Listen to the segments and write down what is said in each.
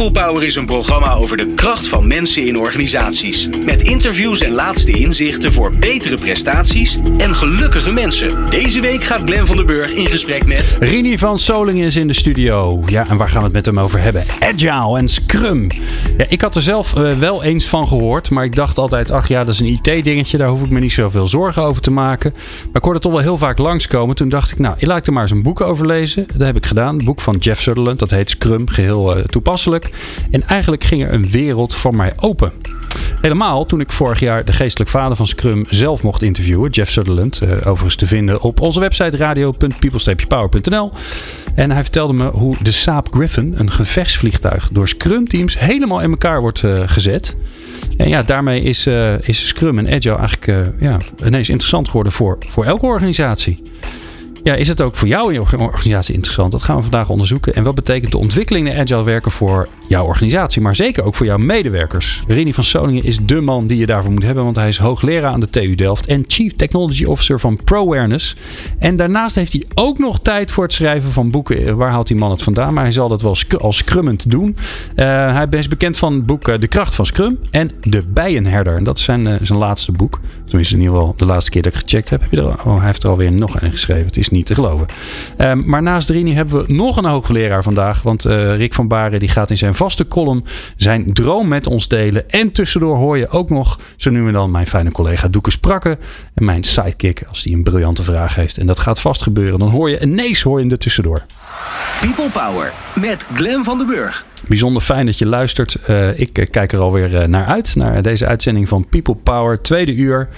People Power is een programma over de kracht van mensen in organisaties. Met interviews en laatste inzichten voor betere prestaties en gelukkige mensen. Deze week gaat Glen van der Burg in gesprek met... Rini van Solingen is in de studio. Ja, en waar gaan we het met hem over hebben? Agile en Scrum. Ja, ik had er zelf uh, wel eens van gehoord, maar ik dacht altijd, ach ja, dat is een IT-dingetje, daar hoef ik me niet zoveel zorgen over te maken. Maar ik hoorde het toch wel heel vaak langskomen. Toen dacht ik, nou, laat ik er maar eens een boek over lezen. Dat heb ik gedaan. Een boek van Jeff Sutherland, dat heet Scrum, geheel uh, toepasselijk. En eigenlijk ging er een wereld voor mij open. Helemaal toen ik vorig jaar de geestelijk vader van Scrum zelf mocht interviewen, Jeff Sutherland. Uh, overigens te vinden op onze website radio.people-power.nl. En hij vertelde me hoe de Saab Griffin, een gevechtsvliegtuig, door Scrum teams helemaal in elkaar wordt uh, gezet. En ja, daarmee is, uh, is Scrum en Agile eigenlijk ja, ineens interessant geworden voor, voor elke organisatie. Ja, is het ook voor jou in je organisatie interessant? Dat gaan we vandaag onderzoeken. En wat betekent de ontwikkeling in agile werken voor jouw organisatie, maar zeker ook voor jouw medewerkers? Rini van Soningen is de man die je daarvoor moet hebben, want hij is hoogleraar aan de TU Delft en Chief Technology Officer van ProAwareness. En daarnaast heeft hij ook nog tijd voor het schrijven van boeken. Waar haalt die man het vandaan? Maar hij zal dat wel als scrummend doen. Uh, hij is bekend van het boek De Kracht van Scrum en De Bijenherder. En dat is zijn, uh, zijn laatste boek. Tenminste, in ieder geval de laatste keer dat ik gecheckt heb. heb je er, oh, hij heeft er alweer nog een geschreven. Het is niet te geloven. Um, maar naast Rini hebben we nog een hoogleraar vandaag. Want uh, Rick van Baren die gaat in zijn vaste column zijn droom met ons delen. En tussendoor hoor je ook nog zo nu en dan mijn fijne collega Doeke Sprakke. En mijn sidekick als die een briljante vraag heeft. En dat gaat vast gebeuren. Dan hoor je ineens hoor je er tussendoor. People Power met Glen van den Burg. Bijzonder fijn dat je luistert. Uh, ik uh, kijk er alweer naar uit. Naar deze uitzending van People Power. Tweede uur.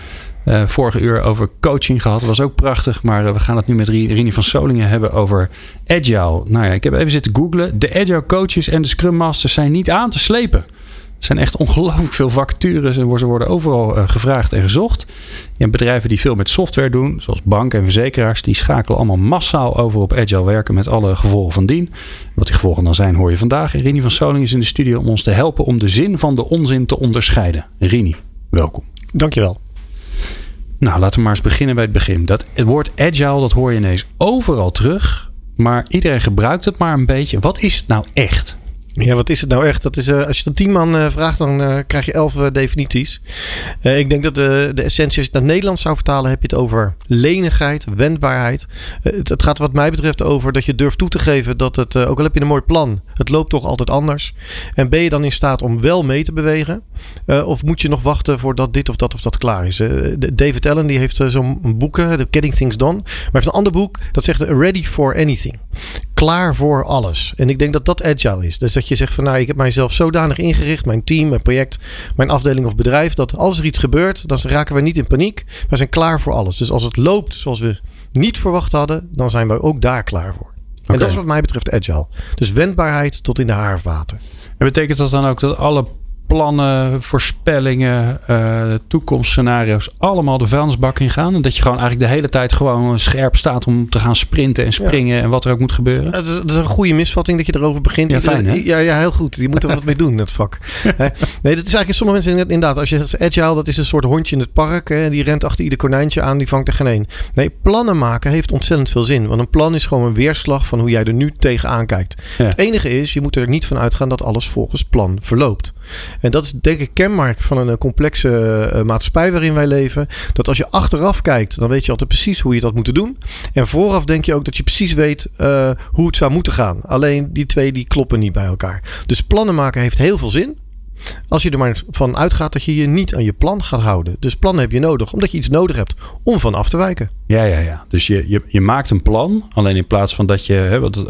Uh, vorige uur over coaching gehad. Dat was ook prachtig. Maar uh, we gaan het nu met Rini van Solingen hebben over agile. Nou ja, ik heb even zitten googlen. De agile coaches en de scrum masters zijn niet aan te slepen. Er zijn echt ongelooflijk veel vacatures en ze worden overal uh, gevraagd en gezocht. Hebt bedrijven die veel met software doen, zoals banken en verzekeraars. Die schakelen allemaal massaal over op agile werken met alle gevolgen van dien. Wat die gevolgen dan zijn hoor je vandaag. En Rini van Solingen is in de studio om ons te helpen om de zin van de onzin te onderscheiden. Rini, welkom. Dankjewel. Nou, laten we maar eens beginnen bij het begin. Dat het woord agile, dat hoor je ineens overal terug. Maar iedereen gebruikt het maar een beetje. Wat is het nou echt? Ja, wat is het nou echt? Dat is, uh, als je dan tien man uh, vraagt, dan uh, krijg je elf definities. ik denk dat de, de essentie, als je het naar het Nederlands zou vertalen, heb je het over lenigheid, wendbaarheid. Het, het, gaat wat mij betreft over dat je durft toe te geven dat het, ook al heb je een mooi plan, het loopt toch altijd anders. En ben je dan in staat om wel mee te bewegen? of moet je nog wachten voordat dit of dat of dat klaar is? David Allen die heeft zo'n boek, The Getting Things Done. Maar heeft een ander boek dat zegt Ready for Anything. Klaar voor alles. En ik denk dat dat agile is. Dus dat je zegt van nou, ik heb mijzelf zodanig ingericht, mijn team, mijn project, mijn afdeling of bedrijf, dat als er iets gebeurt, dan raken we niet in paniek. We zijn klaar voor alles. Dus als het loopt zoals we niet verwacht hadden, dan zijn we ook daar klaar voor. Okay. En dat is wat mij betreft agile. Dus wendbaarheid tot in de haarvaten. En betekent dat dan ook dat alle plannen, voorspellingen, uh, toekomstscenario's allemaal de vuilnisbak in gaan. En dat je gewoon eigenlijk de hele tijd gewoon scherp staat om te gaan sprinten en springen ja. en wat er ook moet gebeuren. Het is, het is, een goede misvatting dat je erover begint. Ja, fijn, hè? ja, ja, heel goed. Je moet er wat mee doen, dat vak. nee, dat is eigenlijk sommige mensen inderdaad. Als je zegt agile, dat is een soort hondje in het park. Hè, die rent achter ieder konijntje aan, die vangt er geen een. Nee, plannen maken heeft ontzettend veel zin. Want een plan is gewoon een weerslag van hoe jij er nu tegenaan kijkt. Ja. Het enige is, je moet er niet van uitgaan dat alles volgens plan verloopt. En dat is denk ik kenmerk van een complexe uh, maatschappij waarin wij leven. Dat als je achteraf kijkt, dan weet je altijd precies hoe je dat moet doen. En vooraf denk je ook dat je precies weet hoe het zou moeten gaan. Alleen die twee die kloppen niet bij elkaar. Dus plannen maken heeft heel veel zin. Als je er maar van uitgaat dat je je niet aan je plan gaat houden. Dus plannen heb je nodig, omdat je iets nodig hebt om van af te wijken. Ja, ja, ja. Dus je, je, je maakt een plan. Alleen in plaats van dat je. Hè, wat, uh,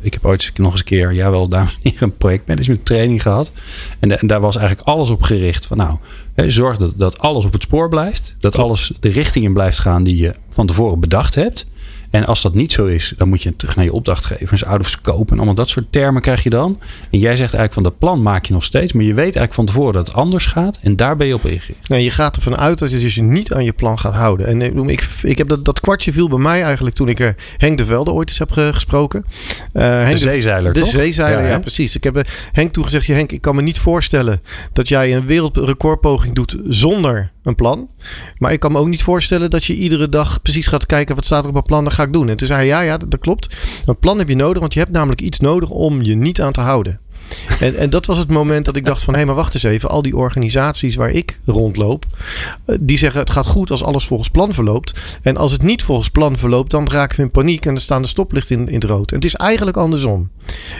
ik heb ooit nog eens een keer, ja, wel, dames en heren, een projectmanagement training gehad. En, en daar was eigenlijk alles op gericht. Van nou, hè, zorg dat, dat alles op het spoor blijft. Dat alles de richting in blijft gaan die je van tevoren bedacht hebt. En als dat niet zo is, dan moet je terug naar je opdrachtgevers, out of scope en allemaal dat soort termen krijg je dan. En jij zegt eigenlijk van dat plan maak je nog steeds, maar je weet eigenlijk van tevoren dat het anders gaat en daar ben je op ingericht. Nee, je gaat ervan uit dat je dus niet aan je plan gaat houden. En eh, ik, ik heb dat, dat kwartje viel bij mij eigenlijk toen ik Henk de Velde ooit eens heb gesproken. Uh, Henk de zeezeiler, De toch? zeezeiler, ja, ja, precies. Ik heb Henk toen gezegd, Henk, ik kan me niet voorstellen dat jij een wereldrecordpoging doet zonder een plan. Maar ik kan me ook niet voorstellen dat je iedere dag precies gaat kijken wat staat er op mijn plan, dat ga ik doen. En toen zei hij, ja, ja, dat, dat klopt. Een plan heb je nodig, want je hebt namelijk iets nodig om je niet aan te houden. En, en dat was het moment dat ik dacht van... hé, hey, maar wacht eens even. Al die organisaties waar ik rondloop... Eh, die zeggen het gaat goed als alles volgens plan verloopt. En als het niet volgens plan verloopt... dan raken we in paniek en dan staan de stoplichten in, in het rood. En het is eigenlijk andersom.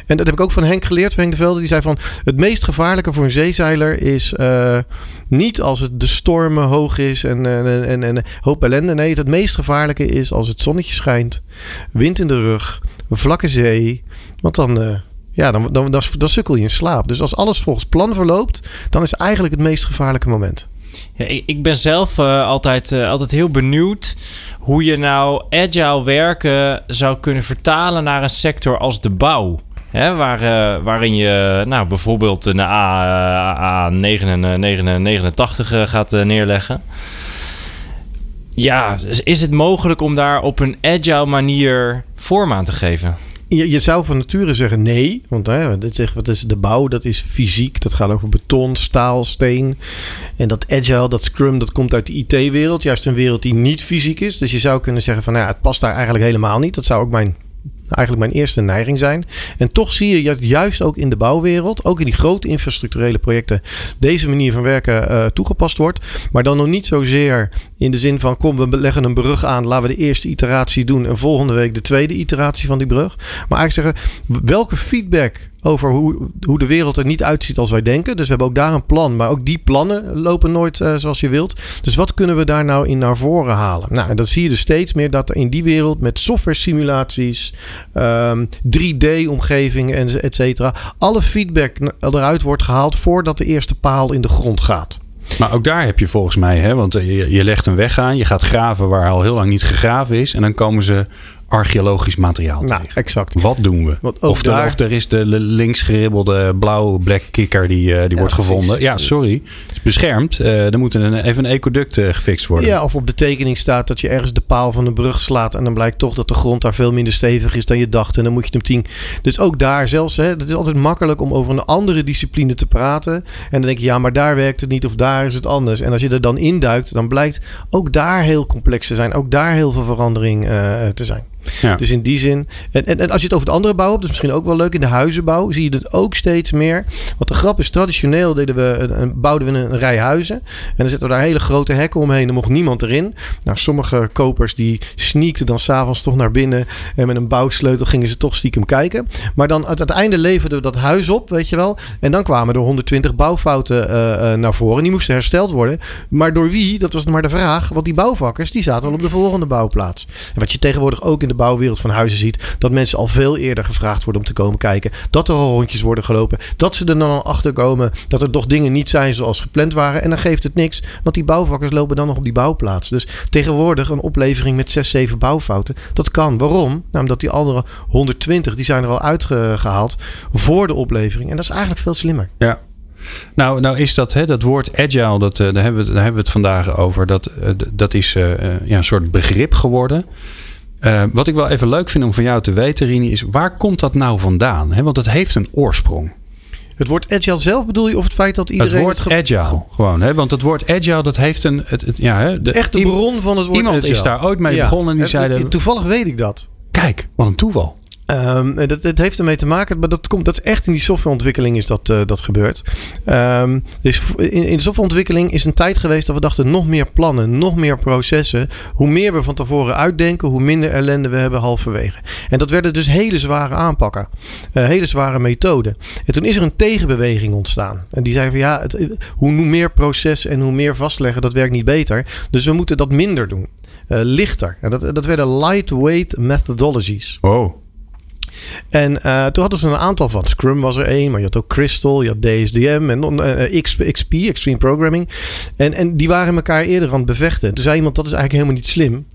En dat heb ik ook van Henk geleerd, van Henk de Velde. Die zei van... het meest gevaarlijke voor een zeezeiler is... Uh, niet als het de stormen hoog is en, en, en, en hoop ellende. Nee, het meest gevaarlijke is als het zonnetje schijnt... wind in de rug, vlakke zee... Want dan... Uh, ja, dan, dan, dan, sukkel je in slaap. Dus als alles volgens plan verloopt, dan is eigenlijk het meest gevaarlijke moment. Ja, ik, ben zelf uh, altijd, uh, altijd heel benieuwd hoe je nou agile werken zou kunnen vertalen naar een sector als de bouw. Hè, waar, uh, waarin je nou, bijvoorbeeld een A, A89 gaat neerleggen. Ja, is het mogelijk om daar op een agile manier vorm aan te geven? Je, zou van nature zeggen nee. Want hè, dit zegt, wat is de bouw? Dat is fysiek. Dat gaat over beton, staal, steen. En dat agile, dat scrum, dat komt uit de IT-wereld. Juist een wereld die niet fysiek is. Dus je zou kunnen zeggen van nou, ja, het past daar eigenlijk helemaal niet. Dat zou ook mijn eigenlijk mijn eerste neiging zijn. En toch zie je juist ook in de bouwwereld, ook in die grote infrastructurele projecten, deze manier van werken uh, toegepast wordt. Maar dan nog niet zozeer in de zin van kom, we leggen een brug aan, laten we de eerste iteratie doen en volgende week de tweede iteratie van die brug. Maar eigenlijk zeggen, welke feedback over hoe, hoe de wereld er niet uitziet als wij denken. Dus we hebben ook daar een plan. Maar ook die plannen lopen nooit uh, zoals je wilt. Dus wat kunnen we daar nou in naar voren halen? Nou, en dan zie je dus steeds meer dat er in die wereld met software simulaties, um, 3D-omgevingen en et cetera, alle feedback eruit wordt gehaald voordat de eerste paal in de grond gaat. Maar ook daar heb je volgens mij, hè, want je, je legt een weg aan, je gaat graven waar al heel lang niet gegraven is. En dan komen ze archeologisch materiaal nou, tegen. Exact. Wat doen we? Of, daar... of, er is de links geribbelde blauw black kikker die, uh, die ja, wordt gevonden. Precies. Ja, sorry. Het is beschermd. Uh, er moet een, even een ecoduct uh, gefixt worden. Ja, of op de tekening staat dat je ergens de paal van de brug slaat. En dan blijkt toch dat de grond daar veel minder stevig is dan je dacht. En dan moet je hem tien. Dus ook daar zelfs. Hè, het is altijd makkelijk om over een andere discipline te praten. En dan denk je, ja, maar daar werkt het niet. Of daar is het anders. En als je er dan induikt, dan blijkt ook daar heel complex te zijn. Ook daar heel veel verandering te zijn. Ja. Dus in die zin. En, en, en, als je het over de andere bouw hebt, is misschien ook wel leuk. In de huizenbouw zie je het ook steeds meer. Wat de grap is, traditioneel deden we, bouwden we een, rij huizen. En dan zetten we daar hele grote hekken omheen. Er mocht niemand erin. Nou, sommige kopers die sneakten dan s'avonds toch naar binnen. En met een bouwsleutel gingen ze toch stiekem kijken. Maar dan aan het einde leverden we dat huis op, weet je wel. En dan kwamen er 120 bouwfouten uh, uh, naar voren. Die moesten hersteld worden. Maar door wie? Dat was maar de vraag. Want die bouwvakkers die zaten al op de volgende bouwplaats. En wat je tegenwoordig ook in de bouwwereld van huizen ziet, dat mensen al veel eerder gevraagd worden om te komen kijken. Dat er al rondjes worden gelopen. Dat ze er dan al achter komen dat er toch dingen niet zijn zoals gepland waren. En dan geeft het niks, want die bouwvakkers lopen dan nog op die bouwplaats. Dus tegenwoordig een oplevering met 6, 7 bouwfouten, dat kan. Waarom? Nou, omdat die andere 120, die zijn er al uitgehaald voor de oplevering. En dat is eigenlijk veel slimmer. Ja, nou, nou is dat, hè, dat woord agile, dat, uh, daar, hebben we, daar hebben we het vandaag over. Dat, uh, dat is uh, ja, een soort begrip geworden. Uh, wat ik wel even leuk vind om van jou te weten, Rini, is waar komt dat nou vandaan? He, want het heeft een oorsprong. Het woord agile zelf bedoel je of het feit dat iedereen... Het woord het agile, gewoon. Hè? Want het woord agile, dat heeft een... Het, het, ja, hè, de, Echt de bron van het woord Iemand agile. is daar ooit mee ja. begonnen en die zeiden... Toevallig weet ik dat. Kijk, wat een toeval. Um, dat, dat heeft ermee te maken, maar dat, komt, dat is echt in die softwareontwikkeling is dat, uh, dat gebeurd. Um, dus in, in de softwareontwikkeling is een tijd geweest dat we dachten nog meer plannen, nog meer processen. Hoe meer we van tevoren uitdenken, hoe minder ellende we hebben halverwege. En dat werden dus hele zware aanpakken, uh, hele zware methoden. En toen is er een tegenbeweging ontstaan. En die zei van ja, het, hoe meer proces en hoe meer vastleggen, dat werkt niet beter. Dus we moeten dat minder doen. Uh, lichter. En dat, dat werden lightweight methodologies. Oh. En uh, toen hadden ze een aantal van. Scrum was er één, maar je had ook Crystal, je had DSDM en uh, XP, Extreme Programming. En, en die waren elkaar eerder aan het bevechten. Toen zei iemand, dat is eigenlijk helemaal niet slim.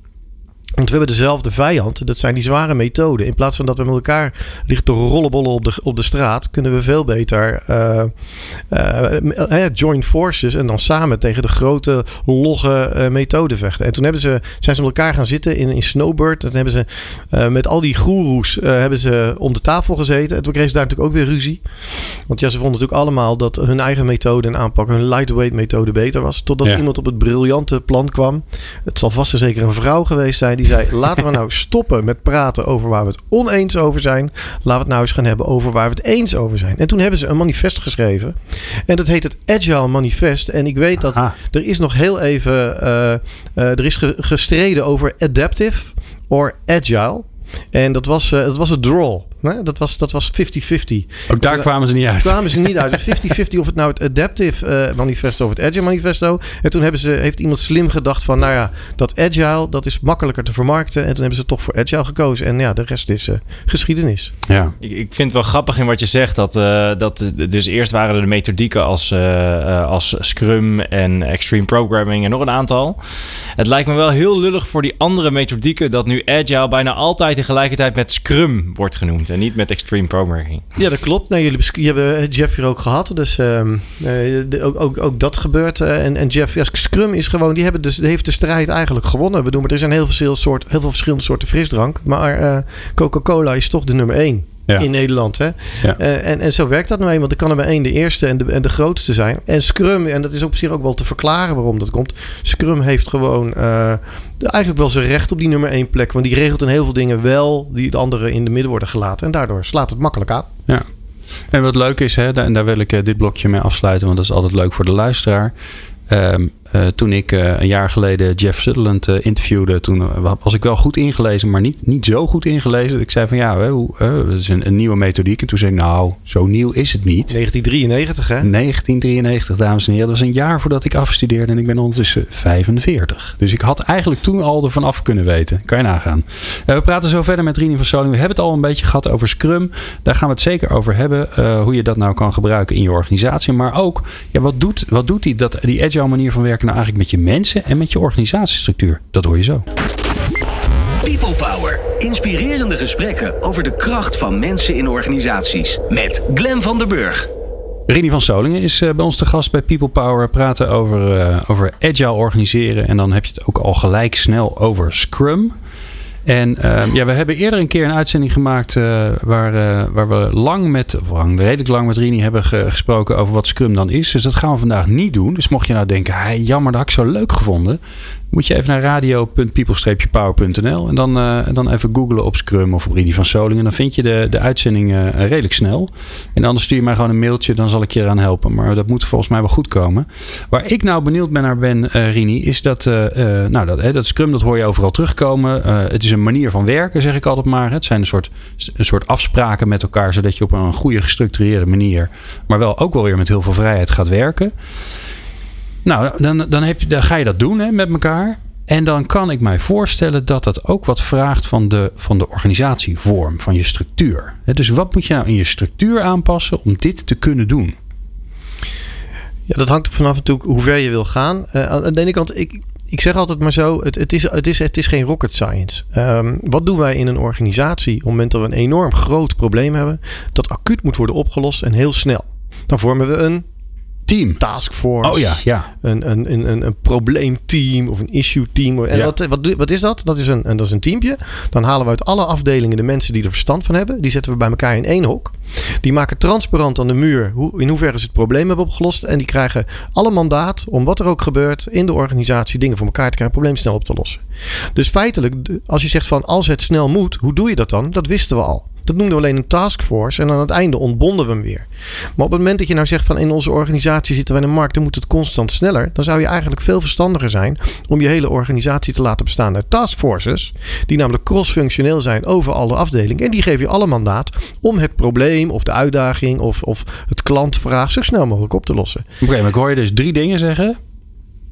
Want we hebben dezelfde vijand. Dat zijn die zware methoden. In plaats van dat we met elkaar liggen te rollenbollen op de, op de straat, kunnen we veel beter uh, uh, join forces en dan samen tegen de grote logge uh, methoden vechten. En toen hebben ze, zijn ze met elkaar gaan zitten in, in Snowbird. En hebben ze met al die goeroes hebben ze om de tafel gezeten. En toen kregen ze daar natuurlijk ook weer ruzie. Want ja, ze vonden natuurlijk allemaal dat hun eigen methode en aanpak, hun lightweight methode beter was. Totdat ja. iemand op het briljante plan kwam. Het zal vast en zeker een vrouw geweest zijn die zei: laten we nou stoppen met praten over waar we het oneens over zijn. Laten we het nou eens gaan hebben over waar we het eens over zijn. En toen hebben ze een manifest geschreven. En dat heet het Agile Manifest. En ik weet dat er is nog heel even. Uh, uh, er is gestreden over adaptive or agile. En dat was, uh, dat was een draw. Nee, dat was 50-50. Dat was 50-50. Ook daar kwamen ze niet uit. Kwamen ze niet uit. 50-50 of het nou het Adaptive uh, Manifesto of het Agile Manifesto. En toen hebben ze, heeft iemand slim gedacht van, nou ja, dat Agile, dat is makkelijker te vermarkten. En toen hebben ze toch voor Agile gekozen. En ja, de rest is uh, geschiedenis. Ja. Ik, ik, vind het wel grappig in wat je zegt. Dat, uh, dat dus eerst waren er de methodieken als, als Scrum en Extreme Programming en nog een aantal. Het lijkt me wel heel lullig voor die andere methodieken dat nu Agile bijna altijd tegelijkertijd met Scrum wordt genoemd. En niet met extreme programming. Ja, dat klopt. Nee, jullie, hebben Jeff hier ook gehad. Dus uh, ook, ook, ook dat gebeurt. Uh, en, en Jeff, ja, Scrum is gewoon, die, hebben dus, heeft de strijd eigenlijk gewonnen. We doen, maar er zijn heel veel, soort, heel veel verschillende soorten frisdrank. Maar Coca-Cola is toch de nummer één. Ja. in Nederland. Hè? Ja. Uh, en, en zo werkt dat nou eenmaal. Er kan er maar één de eerste en de, en de grootste zijn. En Scrum, en dat is op zich ook wel te verklaren waarom dat komt. Scrum heeft gewoon uh, eigenlijk wel zijn recht op die nummer één plek. Want die regelt in heel veel dingen wel die de anderen in de midden worden gelaten. En daardoor slaat het makkelijk aan. Ja. En wat leuk is, hè, en daar wil ik uh, dit blokje mee afsluiten, want dat is altijd leuk voor de luisteraar. Um, uh, toen ik uh, een jaar geleden Jeff Sutherland uh, interviewde, toen was ik wel goed ingelezen, maar niet, niet zo goed ingelezen. Ik zei van ja, hè, hoe, dat is een, een, nieuwe methodiek. En toen zei ik, nou, zo nieuw is het niet. 1993, hè? 1993, dames en heren. Dat was een jaar voordat ik afstudeerde en ik ben ondertussen 45. Dus ik had eigenlijk toen al ervan af kunnen weten. Kan je nagaan. we praten zo verder met Rini van Soling. We hebben het al een beetje gehad over Scrum. Daar gaan we het zeker over hebben. hoe je dat nou kan gebruiken in je organisatie. Maar ook, ja, wat doet, wat doet die, dat, die agile manier van werken nou eigenlijk met je mensen en met je organisatiestructuur? Dat hoor je zo. People Power. Inspirerende gesprekken over de kracht van mensen in organisaties. Met Glen van der Burg. Rini van Solingen is eh, bij ons te gast bij People Power. Praten over, uh, over agile organiseren. En dan heb je het ook al gelijk snel over Scrum. En uh, ja, we hebben eerder een keer een uitzending gemaakt uh, waar, uh, waar we lang met, lang, redelijk lang met Rini hebben ge gesproken over wat Scrum dan is. Dus dat gaan we vandaag niet doen. Dus mocht je nou denken, jammer, dat had ik zo leuk gevonden moet je even naar radio.people-power.nl en dan, uh, dan even googlen op Scrum of op Rini van Solingen. Dan vind je de, de uitzending uh, redelijk snel. En anders stuur je mij gewoon een mailtje, dan zal ik je eraan helpen. Maar dat moet volgens mij wel goed komen. Waar ik nou benieuwd ben naar ben, uh, Rini, is dat, nou, dat, dat Scrum, dat hoor je overal terugkomen. het is een manier van werken, zeg ik altijd maar. Het zijn een soort, een soort afspraken met elkaar, zodat je op een goede gestructureerde manier, maar wel ook wel weer met heel veel vrijheid gaat werken. Nou, dan, dan, heb dan ga je dat doen hè, met elkaar. En dan kan ik mij voorstellen dat dat ook wat vraagt van de, van de organisatievorm, van je structuur. Dus wat moet je nou in je structuur aanpassen om dit te kunnen doen? Ja, dat hangt er vanaf natuurlijk hoe ver je wil gaan. Uh, aan de ene kant, ik, ik zeg altijd maar zo: het, het, is, het, is, het is geen rocket science. Um, wat doen wij in een organisatie op het moment dat we een enorm groot probleem hebben, dat acuut moet worden opgelost en heel snel? Dan vormen we een team. Taskforce. Oh ja, ja. Een, een, een, een, probleemteam of een issue team. En wat, wat, wat is dat? Dat is, een, en dat is een teampje. Dan halen we uit alle afdelingen de mensen die er verstand van hebben. Die zetten we bij elkaar in één hok. Die maken transparant aan de muur hoe, in hoeverre ze het probleem hebben opgelost. En die krijgen alle mandaat om wat er ook gebeurt in de organisatie dingen voor elkaar te krijgen, probleem snel op te lossen. Dus feitelijk, als je zegt van als het snel moet, hoe doe je dat dan? Dat wisten we al. Dat noemden we alleen een taskforce. En aan het einde ontbonden we hem weer. Maar op het moment dat je nou zegt van in onze organisatie zitten we in een markt, dan moet het constant sneller. Dan zou je eigenlijk veel verstandiger zijn om je hele organisatie te laten bestaan uit taskforces. Die namelijk cross-functioneel zijn over alle afdelingen. En die geven je alle mandaat om het probleem of de uitdaging of, of het klantvraag zo snel mogelijk op te lossen. Oké, okay, maar ik hoor je dus drie dingen zeggen.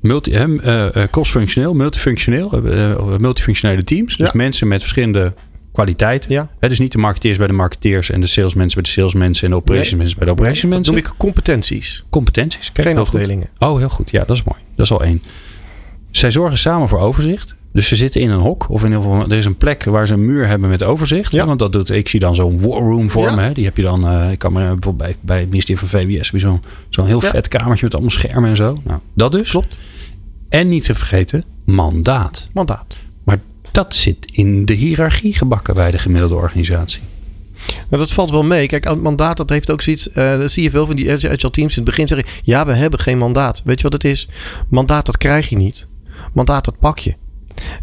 Multi, uh, cross-functioneel, multifunctioneel, uh, multifunctionele teams. Dus ja. mensen met verschillende kwaliteit. Ja. He, dus niet de marketeers bij de marketeers en de salesmensen bij de salesmensen en de operations bij de operations mensen. noem ik competenties. Competenties. Kijk, Geen afdelingen. Oh, heel goed. Ja, dat is mooi. Dat is al één. Zij zorgen samen voor overzicht. Dus ze zitten in een hok. Of in ieder geval, er is een plek waar ze een muur hebben met overzicht. Ja. Want dat doet, ik zie dan zo'n war room vormen. Ja. Hè? Die heb je dan, eh, ik kan me bijvoorbeeld bij, bij het ministerie van VWS. Zo'n zo'n heel Ja. vet kamertje met allemaal schermen en zo. Nou, dat dus. Klopt. En niet te vergeten, mandaat. Mandaat. Dat zit in de hiërarchie gebakken bij de gemiddelde organisatie. Nou, dat valt wel mee. Kijk, mandaat dat heeft ook zoiets. dat zie je veel van die agile teams in het begin zeggen. Ja, we hebben geen mandaat. Weet je wat het is? Mandaat dat krijg je niet. Mandaat dat pak je.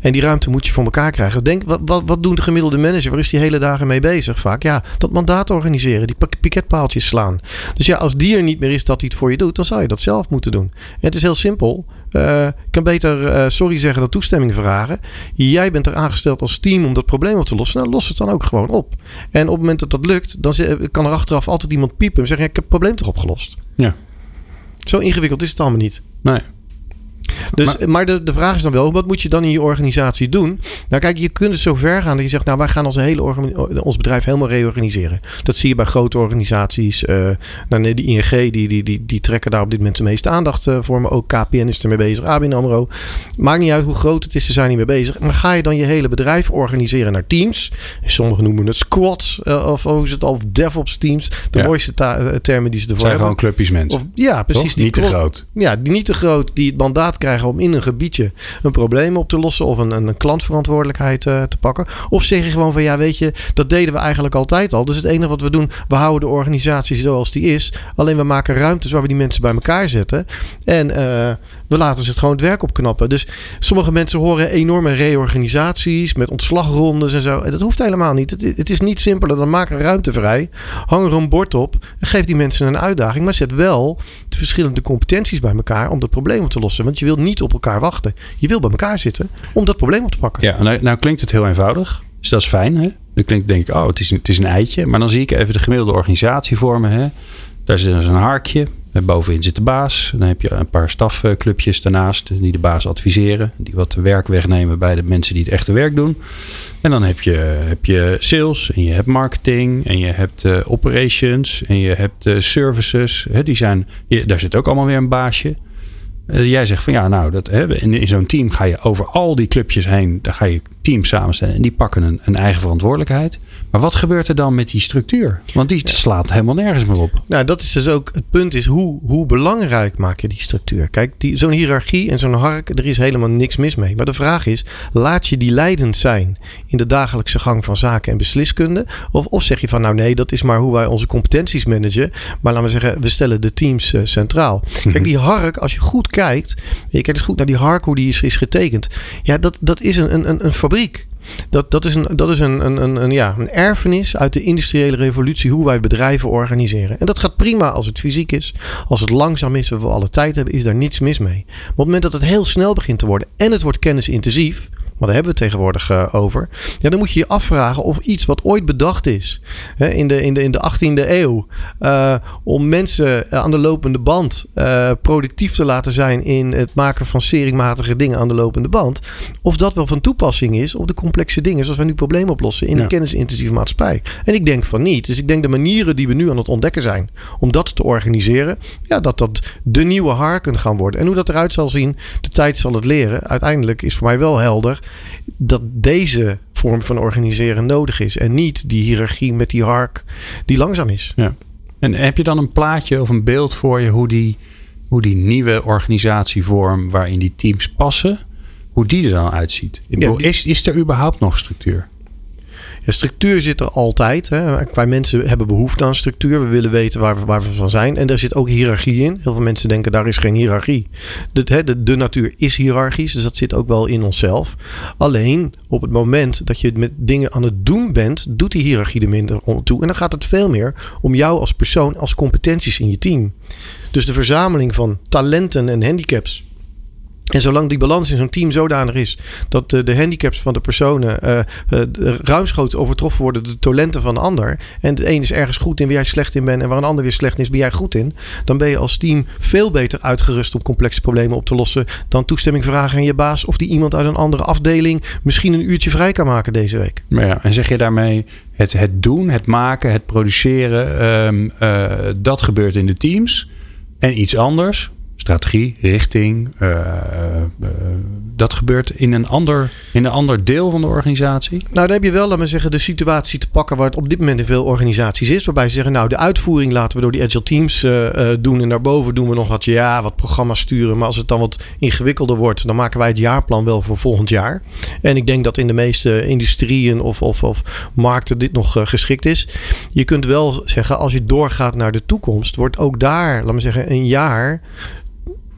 En die ruimte moet je voor elkaar krijgen. Denk, wat, wat, wat doen de gemiddelde manager? Waar is die hele dagen mee bezig vaak? Ja, dat mandaat organiseren. Die piketpaaltjes slaan. Dus ja, als die er niet meer is dat hij het voor je doet, dan zou je dat zelf moeten doen. En het is heel simpel. Eh, ik kan beter eh, sorry zeggen dan toestemming vragen. Jij bent er aangesteld als team om dat probleem op te lossen. Nou, los het dan ook gewoon op. En op het moment dat dat lukt, dan ze- kan er achteraf altijd iemand piepen en zeggen: Ik heb het probleem toch opgelost. Ja. Zo ingewikkeld is het allemaal niet. Nee. Dus, maar de, de vraag is dan wel, wat moet je dan in je organisatie doen? Nou kijk, je kunt het zo ver gaan dat je zegt, nou wij gaan onze hele ons bedrijf helemaal reorganiseren. Dat zie je bij grote organisaties. eh nou, die ING, die, die, die, die trekken daar op dit moment de meeste aandacht eh, voor. Maar ook KPN is ermee bezig, ABN AMRO. Maakt niet uit hoe groot het is, ze zijn niet mee bezig. Maar ga je dan je hele bedrijf organiseren naar teams? Sommigen noemen het squads, eh, of hoe is het al, of DevOps teams. De Ja. mooiste termen die ze ervoor zijn hebben. gewoon clubjes mensen. Of, ja, precies. Toch? die Niet te groot. ja, die niet te groot, die het mandaat krijgen om in een gebiedje een probleem op te lossen of een, een klantverantwoordelijkheid eh, te pakken. Of zeg je gewoon van ja, weet je, dat deden we eigenlijk altijd al. Dus het enige wat we doen, we houden de organisatie zoals die is. Alleen we maken ruimtes waar we die mensen bij elkaar zetten. En eh, we laten ze het gewoon het werk opknappen. Dus sommige mensen horen enorme reorganisaties met ontslagrondes en zo. En dat hoeft helemaal niet. Het, het is niet simpeler dan maak een ruimte vrij. Hang er een bord op geef die mensen een uitdaging. Maar zet wel de verschillende competenties bij elkaar om dat probleem op te lossen. Want je wilt niet op elkaar wachten. Je wil bij elkaar zitten om dat probleem op te pakken. Ja, nou, nou klinkt het heel eenvoudig. Dus dat is fijn. Hè? Dan klinkt denk ik, oh, het is, een, het is een eitje. Maar dan zie ik even de gemiddelde organisatie. Hè? Daar zit dus een harkje. En bovenin zit de baas. Dan heb je een paar stafclubjes daarnaast die de baas adviseren. Die wat werk wegnemen bij de mensen die het echte werk doen. En dan heb je, heb je sales en je hebt marketing en je hebt eh, operations en je hebt eh, services. Die zijn, daar zit ook allemaal weer een baasje. Eh, jij zegt van ja, nou, dat, hè, in, in zo'n team ga je over al die clubjes heen, daar ga je teams samenstellen en die pakken een, een eigen verantwoordelijkheid. Maar wat gebeurt er dan met die structuur? Want die slaat helemaal nergens meer op. Nou, dat is dus ook het punt is hoe, hoe belangrijk maak je die structuur? Kijk, die, zo'n hiërarchie en zo'n hark, er is helemaal niks mis mee. Maar de vraag is, laat je die leidend zijn in de dagelijkse gang van zaken en besliskunde? Of, of zeg je van, nou nee, dat is maar hoe wij onze competenties managen. Maar laten we zeggen, we stellen de teams eh, centraal. Kijk, die hark, als je goed kijkt, je kijkt eens goed naar die hark, hoe die is, is getekend. Ja, dat, dat is een, een, een fabriek. Dat, dat is, een, dat is een, een, een, ja, een erfenis uit de industriële revolutie, hoe wij bedrijven organiseren. En dat gaat prima als het fysiek is. Als het langzaam is, we alle tijd hebben, is daar niets mis mee. Maar op het moment dat het heel snel begint te worden en het wordt kennisintensief, maar daar hebben we het tegenwoordig eh, over. Ja, dan moet je je afvragen of iets wat ooit bedacht is hè, in, de, in, de, in de 18e eeuw. eh, om mensen aan de lopende band eh, productief te laten zijn in het maken van seringmatige dingen aan de lopende band. Of dat wel van toepassing is op de complexe dingen zoals wij nu problemen oplossen in Ja. een kennisintensieve maatschappij. En ik denk van niet. Dus ik denk de manieren die we nu aan het ontdekken zijn om dat te organiseren, ja, dat dat de nieuwe harken gaan worden. En hoe dat eruit zal zien, de tijd zal het leren. Uiteindelijk is voor mij wel helder dat deze vorm van organiseren nodig is. En niet die hiërarchie met die hark die langzaam is. Ja. En heb je dan een plaatje of een beeld voor je hoe die, hoe die nieuwe organisatievorm waarin die teams passen, hoe die er dan uitziet? Is, is er überhaupt nog structuur? Structuur zit er altijd. Hè. Wij mensen hebben behoefte aan structuur. We willen weten waar we, waar we van zijn. En daar zit ook hiërarchie in. Heel veel mensen denken daar is geen hiërarchie. De, hè, de, de natuur is hiërarchisch. Dus dat zit ook wel in onszelf. Alleen op het moment dat je met dingen aan het doen bent, doet die hiërarchie er minder toe. En dan gaat het veel meer om jou als persoon, als competenties in je team. Dus de verzameling van talenten en handicaps. En zolang die balans in zo'n team zodanig is dat de handicaps van de personen eh, eh, ruimschoots overtroffen worden door de talenten van de ander. En de een is ergens goed in waar jij slecht in bent en waar een ander weer slecht in is, ben jij goed in. Dan ben je als team veel beter uitgerust om complexe problemen op te lossen. Dan toestemming vragen aan je baas of die iemand uit een andere afdeling misschien een uurtje vrij kan maken deze week. Maar ja, en zeg je daarmee het, het doen, het maken, het produceren, ehm, eh, dat gebeurt in de teams. En iets anders, strategie, richting. Uh, uh, dat gebeurt in een, ander, in een ander deel van de organisatie? Nou, daar heb je wel, laten we zeggen, de situatie te pakken waar het op dit moment in veel organisaties is. Waarbij ze zeggen, nou, de uitvoering laten we door die agile teams doen. En daarboven doen we nog wat, ja, wat programma's sturen. Maar als het dan wat ingewikkelder wordt, dan maken wij het jaarplan wel voor volgend jaar. En ik denk dat in de meeste industrieën of, of, of markten dit nog geschikt is. Je kunt wel zeggen, als je doorgaat naar de toekomst, wordt ook daar, laten we zeggen, een jaar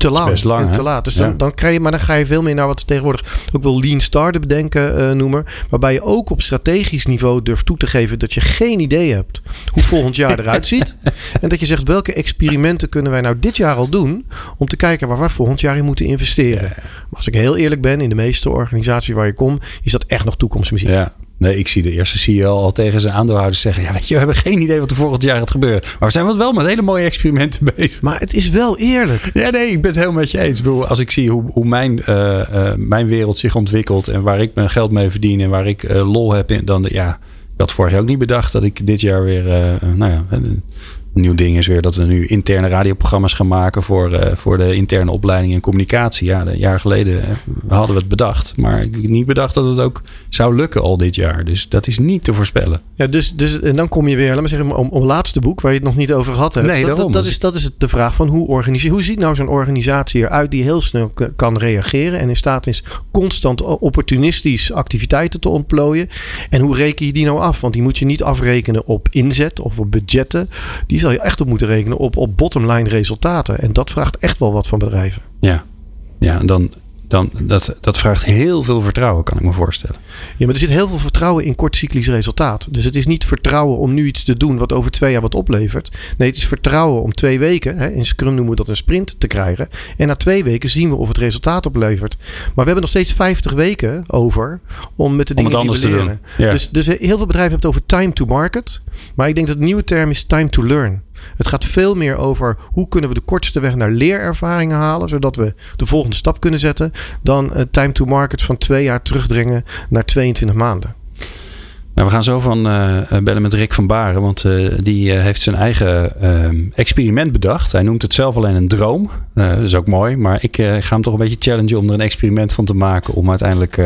te lang, best lang en te laat. Dus dan, dan, krijg je, maar dan ga je veel meer naar wat ze tegenwoordig ook wel lean startup denken uh, noemen. Waarbij je ook op strategisch niveau durft toe te geven dat je geen idee hebt hoe volgend jaar eruit ziet. En dat je zegt welke experimenten kunnen wij nou dit jaar al doen om te kijken waar we volgend jaar in moeten investeren. Maar als ik heel eerlijk ben, in de meeste organisaties waar je komt, is dat echt nog toekomstmuziek. Ja. Nee, ik zie de eerste CEO al tegen zijn aandeelhouders zeggen: Ja, weet je, we hebben geen idee wat er volgend jaar gaat gebeuren. Maar we zijn wel met hele mooie experimenten bezig. Maar het is wel eerlijk. Ja, nee, ik ben het helemaal met je eens. Als ik zie hoe, hoe mijn, uh, uh, mijn wereld zich ontwikkelt en waar ik mijn geld mee verdien en waar ik uh, lol heb, in, dan ja. Ik had vorig jaar ook niet bedacht dat ik dit jaar weer, nou ja, nieuw ding is weer dat we nu interne radioprogramma's gaan maken voor, uh, voor de interne opleiding en communicatie. Ja, een jaar geleden uh, hadden we het bedacht. Maar ik heb niet bedacht dat het ook zou lukken al dit jaar. Dus dat is niet te voorspellen. Ja, dus, dus en dan kom je weer, laat maar zeggen, om, om het laatste boek waar je het nog niet over gehad hebt. Nee, dat, dat, dat, is, dat is de vraag van hoe organiseer Hoe ziet nou zo'n organisatie eruit die heel snel kan reageren en in staat is constant opportunistisch activiteiten te ontplooien? En hoe reken je die nou af? Want die moet je niet afrekenen op inzet of op budgetten. Die zal je echt op moeten rekenen op, op bottomline resultaten. En dat vraagt echt wel wat van bedrijven. Ja, ja en dan, dan dat, dat vraagt heel veel vertrouwen, kan ik me voorstellen. Ja, maar er zit heel veel vertrouwen in kortcyclisch resultaat. Dus het is niet vertrouwen om nu iets te doen wat over twee jaar wat oplevert. Nee, het is vertrouwen om twee weken, hè, in Scrum noemen we dat een sprint, te krijgen. En na twee weken zien we of het resultaat oplevert. Maar we hebben nog steeds 50 weken over om met de dingen die we te leren. Ja. Dus, dus heel veel bedrijven hebben het over time to market. Maar ik denk dat de nieuwe term is time to learn. Het gaat veel meer over hoe kunnen we de kortste weg naar leerervaringen halen, zodat we de volgende stap kunnen zetten, dan het time to market van twee jaar terugdringen naar 22 maanden. Nou, we gaan zo van uh, bellen met Rick van Baren, want uh, die heeft zijn eigen experiment bedacht. Hij noemt het zelf alleen een droom. Dat is ook mooi, maar ik ga hem toch een beetje challengen om er een experiment van te maken. Om uiteindelijk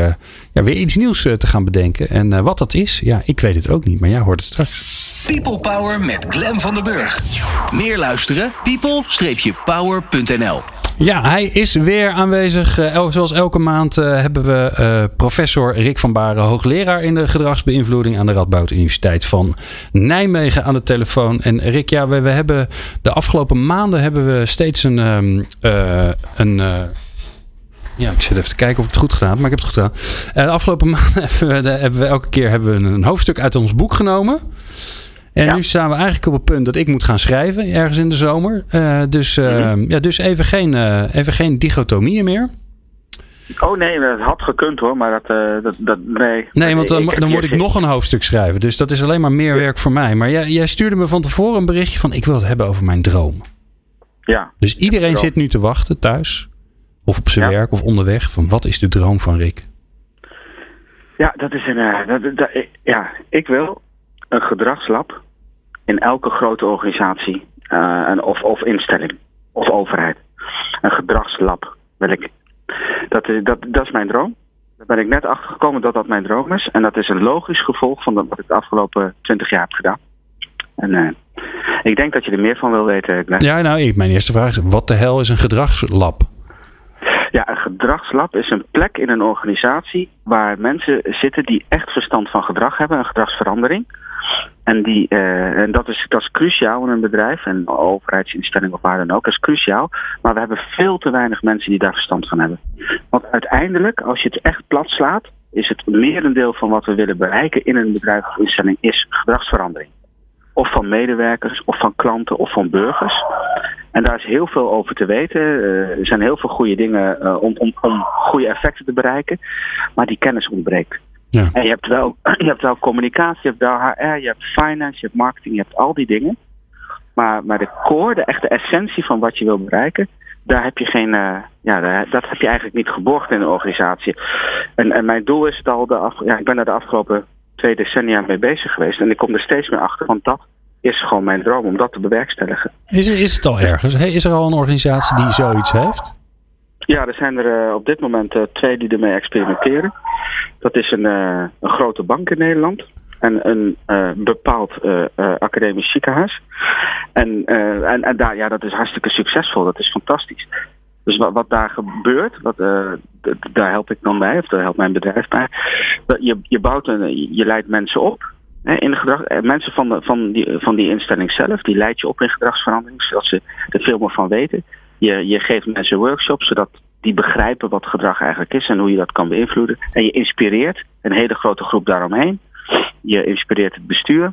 ja, weer iets nieuws te gaan bedenken. En wat dat is, ja, ik weet het ook niet, maar jij hoort het straks. People Power met Glen van den Burg. Meer luisteren? people-power.nl Ja, hij is weer aanwezig. Zoals elke maand uh, hebben we uh, professor Rick van Baren, hoogleraar in de gedragsbeïnvloeding aan de Radboud Universiteit van Nijmegen aan de telefoon. En Rick, ja, we, we hebben de afgelopen maanden hebben we steeds een, um, een ja, ik zit even te kijken of ik het goed gedaan heb, maar ik heb het goed gedaan. de afgelopen maanden hebben we, hebben we elke keer hebben we een hoofdstuk uit ons boek genomen. En ja. nu staan we eigenlijk op het punt dat ik moet gaan schrijven, ergens in de zomer. Dus, mm-hmm. ja, dus even, geen, even geen dichotomieën meer. Oh nee, dat had gekund hoor, maar dat, dat, dat nee. Nee, want dan, dan moet ik nog een hoofdstuk schrijven. Dus dat is alleen maar meer werk voor mij. Maar jij, jij stuurde me van tevoren een berichtje van ik wil het hebben over mijn droom. Ja. Dus iedereen zit nu te wachten thuis. Of op zijn ja. werk of onderweg. Van wat is de droom van Rick? Ja, dat is een. Dat, dat, ja, ik wil een gedragslab in elke grote organisatie uh, of, of instelling of overheid. Een gedragslab wil ik. Dat is, dat, dat is mijn droom. Daar ben ik net achter gekomen dat dat mijn droom is. En dat is een logisch gevolg van wat ik de afgelopen twintig jaar heb gedaan. En uh, ik denk dat je er meer van wil weten. Ja, nou, mijn eerste vraag is: wat de hel is een gedragslab? Ja, een gedragslab is een plek in een organisatie waar mensen zitten die echt verstand van gedrag hebben, een gedragsverandering. En, die, uh, en dat, is, dat is cruciaal in een bedrijf, en een overheidsinstelling of waar dan ook, dat is cruciaal. Maar we hebben veel te weinig mensen die daar verstand van hebben. Want uiteindelijk, als je het echt plat slaat, is het merendeel van wat we willen bereiken in een bedrijf of instelling is gedragsverandering. Of van medewerkers, of van klanten, of van burgers. En daar is heel veel over te weten. Uh, er zijn heel veel goede dingen uh, om, om, om goede effecten te bereiken. Maar die kennis ontbreekt. Ja. En je hebt, wel, je hebt wel communicatie, je hebt wel HR, je hebt finance, je hebt marketing, je hebt al die dingen. Maar, maar de core, de echte essentie van wat je wil bereiken, daar heb je geen, uh, ja, daar, dat heb je eigenlijk niet geborgd in een organisatie. En, en mijn doel is het al, de af, ja, ik ben daar de afgelopen twee decennia mee bezig geweest. En ik kom er steeds meer achter, want dat is gewoon mijn droom om dat te bewerkstelligen. Is, is het al ergens? Hey, is er al een organisatie die zoiets heeft? Ja, er zijn er uh, op dit moment uh, twee die ermee experimenteren. Dat is een, uh, een grote bank in Nederland en een bepaald academisch ziekenhuis. En, en, en daar, ja, dat is hartstikke succesvol. Dat is fantastisch. Dus wat, wat daar gebeurt, wat, daar help ik dan bij, of daar helpt mijn bedrijf bij. Je, je bouwt een, je leidt mensen op in de gedrag, eh, mensen van, de, van, die, van die instelling zelf, die leid je op in gedragsverandering, zodat ze er veel meer van weten. Je, je geeft mensen workshops, zodat die begrijpen wat gedrag eigenlijk is en hoe je dat kan beïnvloeden. En je inspireert een hele grote groep daaromheen. Je inspireert het bestuur.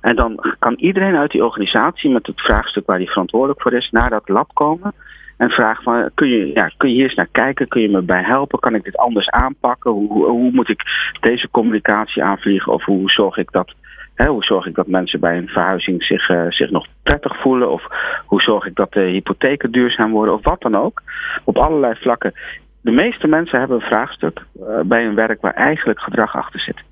En dan kan iedereen uit die organisatie met het vraagstuk waar hij verantwoordelijk voor is, naar dat lab komen. En vragen van, kun je, ja, kun je hier eens naar kijken? Kun je me bij helpen? Kan ik dit anders aanpakken? Hoe, hoe moet ik deze communicatie aanvliegen? Of hoe zorg ik dat, hoe zorg ik dat mensen bij een verhuizing zich, uh, zich nog prettig voelen? Of hoe zorg ik dat de hypotheken duurzaam worden? Of wat dan ook. Op allerlei vlakken. De meeste mensen hebben een vraagstuk uh, bij een werk waar eigenlijk gedrag achter zit.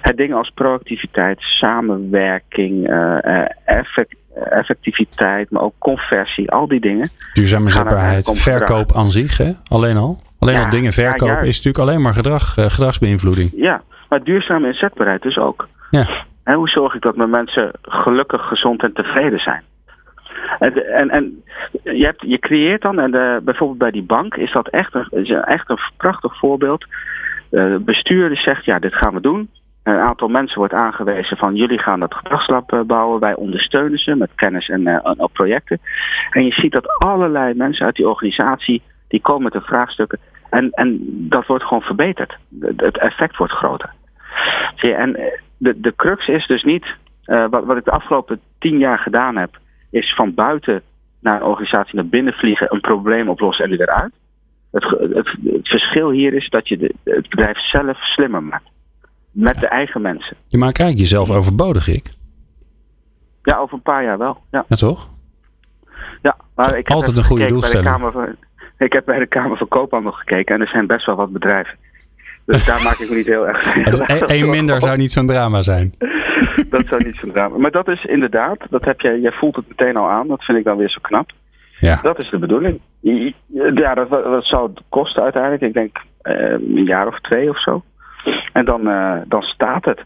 Het dingen als proactiviteit, samenwerking, uh, effect, effectiviteit, maar ook conversie, al die dingen. Duurzame zetbaarheid, verkoop aan zich, hè? alleen al. Alleen al dingen verkopen is natuurlijk alleen maar gedrag, gedragsbeïnvloeding. Ja, maar duurzame inzetbaarheid dus ook. Ja. En hoe zorg ik dat mijn mensen gelukkig, gezond en tevreden zijn? En, en, en je, hebt, je creëert dan, en de, bijvoorbeeld bij die bank is dat echt een, is echt een prachtig voorbeeld. De bestuurder zegt, ja, dit gaan we doen. Een aantal mensen wordt aangewezen van jullie gaan dat gedragslab eh, bouwen. Wij ondersteunen ze met kennis en op projecten. En je ziet dat allerlei mensen uit die organisatie die komen met de vraagstukken. En, en dat wordt gewoon verbeterd. Het effect wordt groter. En eh, de, de crux is dus niet, wat, wat ik de afgelopen tien jaar gedaan heb, is van buiten naar een organisatie naar binnen vliegen, een probleem oplossen en eruit. Het, het, verschil hier is dat je het bedrijf zelf slimmer maakt. Met de eigen mensen. Je maakt eigenlijk jezelf overbodig, ik. Ja, over een paar jaar wel. Ja, ja toch? Ja, maar ik heb Altijd een goede doelstelling. Kamer van, ik heb bij de Kamer van Koophandel gekeken en er zijn best wel wat bedrijven. Dus daar maak ik me niet heel erg. Eén minder zou niet zo'n drama zijn. dat zou niet zo'n drama. Maar dat is inderdaad, dat heb je, jij voelt het meteen al aan. Dat vind ik dan weer zo knap. Ja. Dat is de bedoeling. Ja, dat, dat zou het kosten uiteindelijk. Ik denk eh, een jaar of twee of zo. En dan, uh, dan staat het.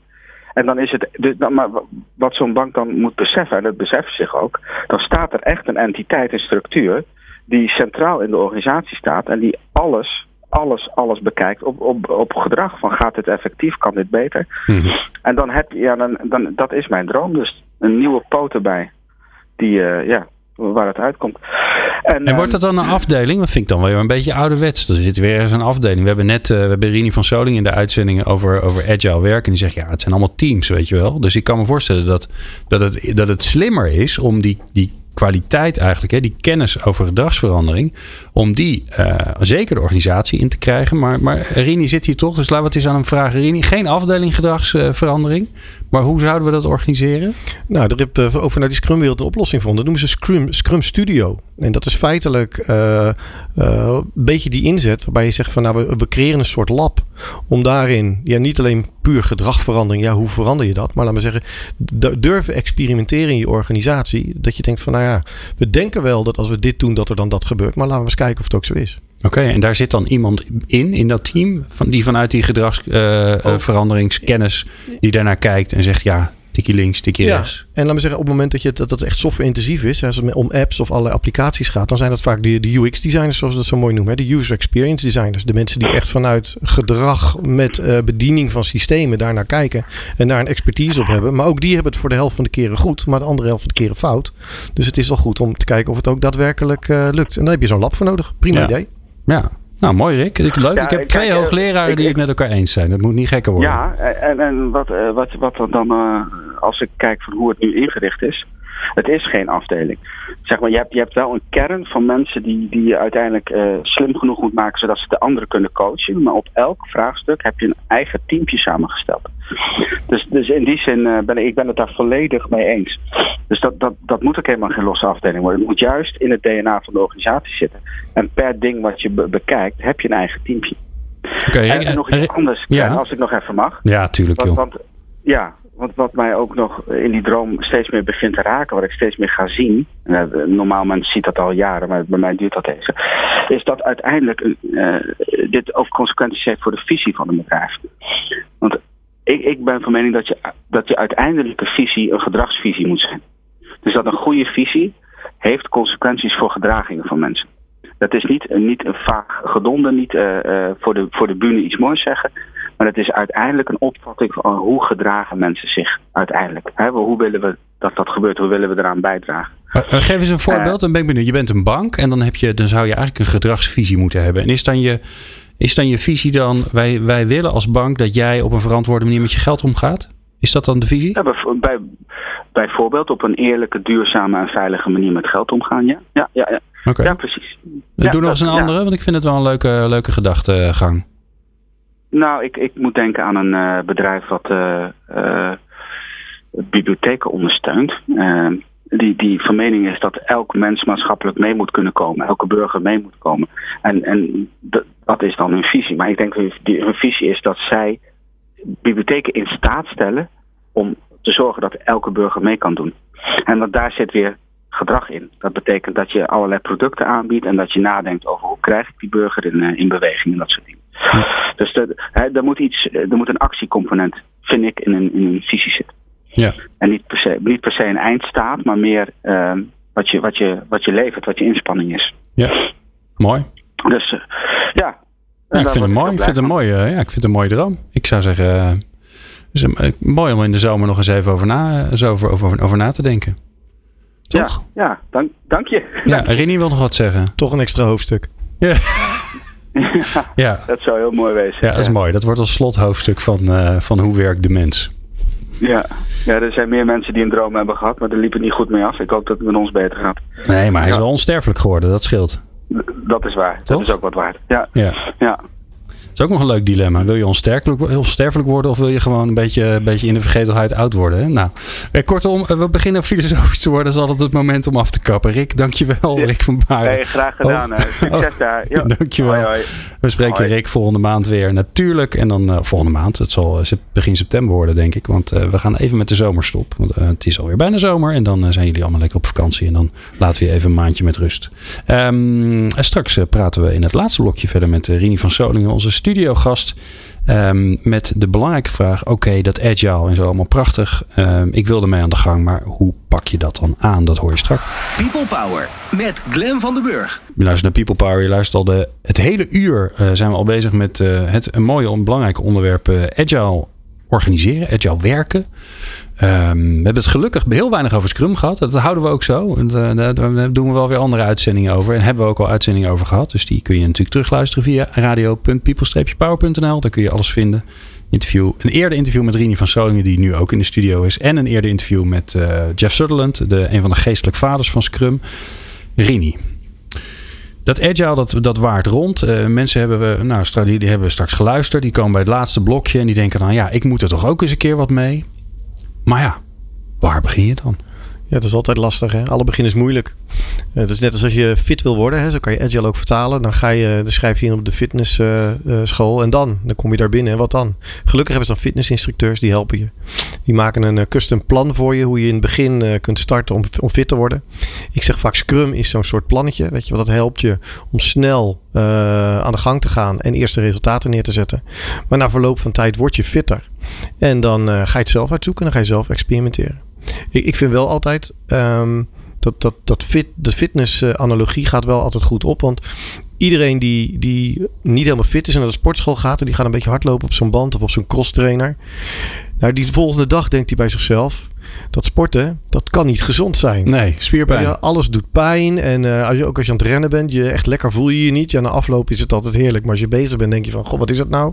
En dan is het, dan, maar wat zo'n bank dan moet beseffen, en dat beseft zich ook, dan staat er echt een entiteit, een structuur, die centraal in de organisatie staat en die alles, alles, alles bekijkt op, op, op gedrag. Van gaat dit effectief, kan dit beter? Mhm. En dan heb je, ja, dan, dan, dat is mijn droom. Dus een nieuwe poot erbij, die, uh, ja, waar het uitkomt. En, en, wordt dat dan een afdeling? Dat vind ik dan weer een beetje ouderwets. Er zit weer eens een afdeling. We hebben net uh, we hebben Rini van Soling in de uitzendingen over, over agile werk. En die zegt, ja, het zijn allemaal teams, weet je wel. Dus ik kan me voorstellen dat, dat, het, dat het slimmer is om die, die kwaliteit eigenlijk, hè, die kennis over gedragsverandering, om die uh, zeker de organisatie in te krijgen. Maar, maar Rini zit hier toch, dus we het eens aan hem vragen. Rini, geen afdeling gedragsverandering, maar hoe zouden we dat organiseren? Nou, er heb uh, over naar die Scrum-wereld een oplossing voor. Dat noemen ze Scrum, Scrum Studio. En dat is feitelijk uh, een beetje die inzet waarbij je zegt van nou, we, we creëren een soort lab om daarin ja, niet alleen puur gedragverandering, ja, hoe verander je dat? Maar laten we zeggen, durven experimenteren in je organisatie. Dat je denkt van nou ja, we denken wel dat als we dit doen, dat er dan dat gebeurt. Maar laten we eens kijken of het ook zo is. Oké, en daar zit dan iemand in, in dat team, van, die vanuit die gedragsveranderingskennis, uh, oh. die daarnaar kijkt en zegt ja, tikkie links, tikkie ja. rechts. En laat me zeggen, op het moment dat, je, dat echt software-intensief is, als het om apps of allerlei applicaties gaat, dan zijn dat vaak de, de UX-designers, zoals we dat zo mooi noemen. Hè? De user experience designers. De mensen die echt vanuit gedrag met uh, bediening van systemen daarnaar kijken en daar een expertise op hebben. Maar ook die hebben het voor de helft van de keren goed, maar de andere helft van de keren fout. Dus het is wel goed om te kijken of het ook daadwerkelijk uh, lukt. En daar heb je zo'n lab voor nodig. Prima Ja. idee. Ja, nou mooi Rick. Ik, leuk. Ja, ik heb twee kijk, eh, hoogleraren ik- die ik- het met elkaar eens zijn. Dat moet niet gekker worden. Ja, en, en wat, eh, wat, wat er dan, eh, als ik kijk van hoe het nu ingericht is, het is geen afdeling. Zeg maar, je hebt, je hebt wel een kern van mensen die, die je uiteindelijk eh, slim genoeg moet maken zodat ze de anderen kunnen coachen. Maar op elk vraagstuk heb je een eigen teampje samengesteld. Dus, dus in die zin eh, ben ik, ik ben het daar volledig mee eens. Dus dat, dat, dat moet ook helemaal geen losse afdeling worden. Het moet juist in het DNA van de organisatie zitten. En per ding wat je be- bekijkt, heb je een eigen teampje. Oké, En, en nog eh, iets anders, ja. als ik nog even mag. Ja, tuurlijk Want, joh. want ja, wat, wat mij ook nog in die droom steeds meer begint te raken, wat ik steeds meer ga zien, en, uh, normaal mensen ziet dat al jaren, maar bij mij duurt dat even, is dat uiteindelijk uh, dit ook consequenties heeft voor de visie van een bedrijf. Want ik, ik ben van mening dat je, dat je uiteindelijke visie een gedragsvisie moet zijn. Dus dat een goede visie heeft consequenties voor gedragingen van mensen. Dat is niet, niet een vaag gedonde, niet uh, voor, de, voor de bühne iets moois zeggen. Maar het is uiteindelijk een opvatting van hoe gedragen mensen zich uiteindelijk. He, hoe willen we dat dat gebeurt? Hoe willen we eraan bijdragen? Uh, geef eens een voorbeeld, dan ben ik benieuwd. Je bent een bank en dan, heb je, dan zou je eigenlijk een gedragsvisie moeten hebben. En is dan je, is dan je visie dan, wij, wij willen als bank dat jij op een verantwoorde manier met je geld omgaat? Is dat dan de visie? Ja, bij, bijvoorbeeld op een eerlijke, duurzame en veilige manier met geld omgaan, ja. Ja, ja, ja. Okay. ja precies. Ja, Doe nog eens een andere, want ik vind het wel een leuke, leuke gedachtegang. Nou, ik, ik moet denken aan een uh, bedrijf wat uh, uh, bibliotheken ondersteunt. die, die van mening is dat elk mens maatschappelijk mee moet kunnen komen. Elke burger mee moet komen. En, en dat is dan hun visie. Maar ik denk dat hun visie is dat zij bibliotheken in staat stellen om te zorgen dat elke burger mee kan doen. En dat daar zit weer gedrag in. Dat betekent dat je allerlei producten aanbiedt en dat je nadenkt over hoe krijg ik die burger in, in beweging en dat soort dingen. Ja. Dus er moet iets, er moet een actiecomponent, vind ik, in een, in een visie zitten. Ja. En niet per, se, niet per se een eindstaat, maar meer uh, wat, je, wat, je, wat je levert, wat je inspanning is. Ja, mooi. Dus uh, ja. ja ik vind het mooi. Ik vind het een mooie, ja, ik vind het een mooie droom. Ik zou zeggen, uh, is een, mooi om in de zomer nog eens even over na, zo over, over, over na te denken. Toch? Ja, ja dank, dank je. Ja, Rini wil nog wat zeggen. Toch een extra hoofdstuk. Ja. ja, dat zou heel mooi wezen. Ja, dat is mooi. Dat wordt als slothoofdstuk van, uh, van hoe werkt de mens. Ja. ja, er zijn meer mensen die een droom hebben gehad, maar daar liep het niet goed mee af. Ik hoop dat het met ons beter gaat. Nee, maar hij is wel onsterfelijk geworden, dat scheelt. Dat is waar. Toch? Dat is ook wat waard. Ja. ja. ja. Is ook nog een leuk dilemma. Wil je onsterfelijk, onsterfelijk worden of wil je gewoon een beetje, een beetje in de vergetelheid oud worden? Hè? Nou, eh, kortom, we beginnen filosofisch te worden. Dat is altijd het moment om af te kappen. Rick, dankjewel. Ja. Rick van. Nee, graag gedaan. Oh. Succes oh. daar. Ja. Dankjewel. Hoi, hoi. We spreken Hoi. Rick volgende maand weer. Natuurlijk. En dan uh, volgende maand. Het zal begin september worden, denk ik. Want uh, we gaan even met de zomerstop. Want het is alweer bijna zomer. En dan zijn jullie allemaal lekker op vakantie. En dan laten we je even een maandje met rust. Um, straks praten we in het laatste blokje verder met Rini van Solingen, onze studiogast. Um, met de belangrijke vraag: oké, okay, dat agile en zo allemaal prachtig. Um, ik wil ermee aan de gang, maar hoe pak je dat dan aan? Dat hoor je straks. People Power met Glen van den Burg. Je luistert naar People Power. Je luistert al de, het hele uur. Uh, zijn we al bezig met uh, het een mooie en belangrijke onderwerp: uh, agile organiseren, agile werken. Um, we hebben het gelukkig heel weinig over Scrum gehad. Dat houden we ook zo. En, uh, daar doen we wel weer andere uitzendingen over. En hebben we ook al uitzendingen over gehad. Dus die kun je natuurlijk terugluisteren via radio.people-power.nl. Daar kun je alles vinden. Interview, een eerder interview met Rini van Solingen, die nu ook in de studio is. En een eerder interview met uh, Jeff Sutherland, de, een van de geestelijk vaders van Scrum. Rini. Dat agile, dat, dat waard rond. Uh, mensen hebben we, nou, die, hebben straks geluisterd. Die komen bij het laatste blokje en die denken dan, ja, ik moet er toch ook eens een keer wat mee. Maar ja, waar begin je dan? Ja, dat is altijd lastig. Hè? Alle begin is moeilijk. Uh, dat is net als als je fit wil worden. Hè? Zo kan je agile ook vertalen. Dan, ga je, dan schrijf je in op de fitnessschool. Uh, en dan? Dan kom je daar binnen. En wat dan? Gelukkig hebben ze dan fitnessinstructeurs. Die helpen je. Die maken een custom plan voor je. Hoe je in het begin kunt starten om, om fit te worden. Ik zeg vaak Scrum is zo'n soort plannetje. Weet je, wat dat helpt je om snel aan de gang te gaan. En eerste resultaten neer te zetten. Maar na verloop van tijd word je fitter. En dan ga je het zelf uitzoeken. En dan ga je zelf experimenteren. Ik, ik vind wel altijd um, dat, dat, dat fit, de fitness-analogie gaat wel altijd goed op. Want iedereen die, die niet helemaal fit is en naar de sportschool gaat... en die gaat een beetje hardlopen op zo'n band of op zo'n crosstrainer... Nou, die volgende dag denkt hij bij zichzelf... dat sporten, dat kan niet gezond zijn. Nee, spierpijn. Ja, alles doet pijn. En uh, als je, ook als je aan het rennen bent, je echt lekker voel je je niet. Ja, na afloop is het altijd heerlijk. Maar als je bezig bent, denk je van, goh, wat is dat nou?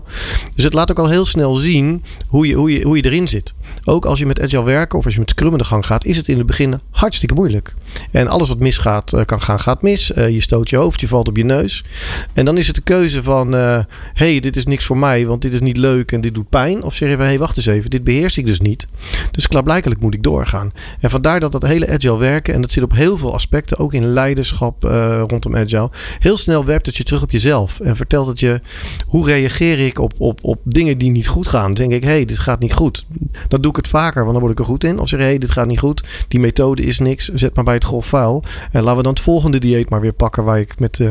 Dus het laat ook al heel snel zien hoe je, hoe je, hoe je erin zit. Ook als je met agile werken of als je met Scrum in de gang gaat, is het in het begin hartstikke moeilijk. En alles wat misgaat, uh, kan gaan, gaat mis. Uh, je stoot je hoofd, je valt op je neus. En dan is het de keuze van: hé, hey, dit is niks voor mij, want dit is niet leuk en dit doet pijn. Of zeg je van: hé, hey, wacht eens even, dit beheers ik dus niet. Dus klaarblijkelijk moet ik doorgaan. En vandaar dat dat hele agile werken, en dat zit op heel veel aspecten, ook in leiderschap rondom agile, heel snel werpt het je terug op jezelf. En vertelt het je: hoe reageer ik op, op, op dingen die niet goed gaan? Dan denk ik: hé, hey, dit gaat niet goed. Dan doe ik het vaker, want dan word ik er goed in. Of zeg: hé, hey, dit gaat niet goed. Die methode is niks. Zet maar bij het grof vuil. En laten we dan het volgende dieet maar weer pakken. Waar ik met uh,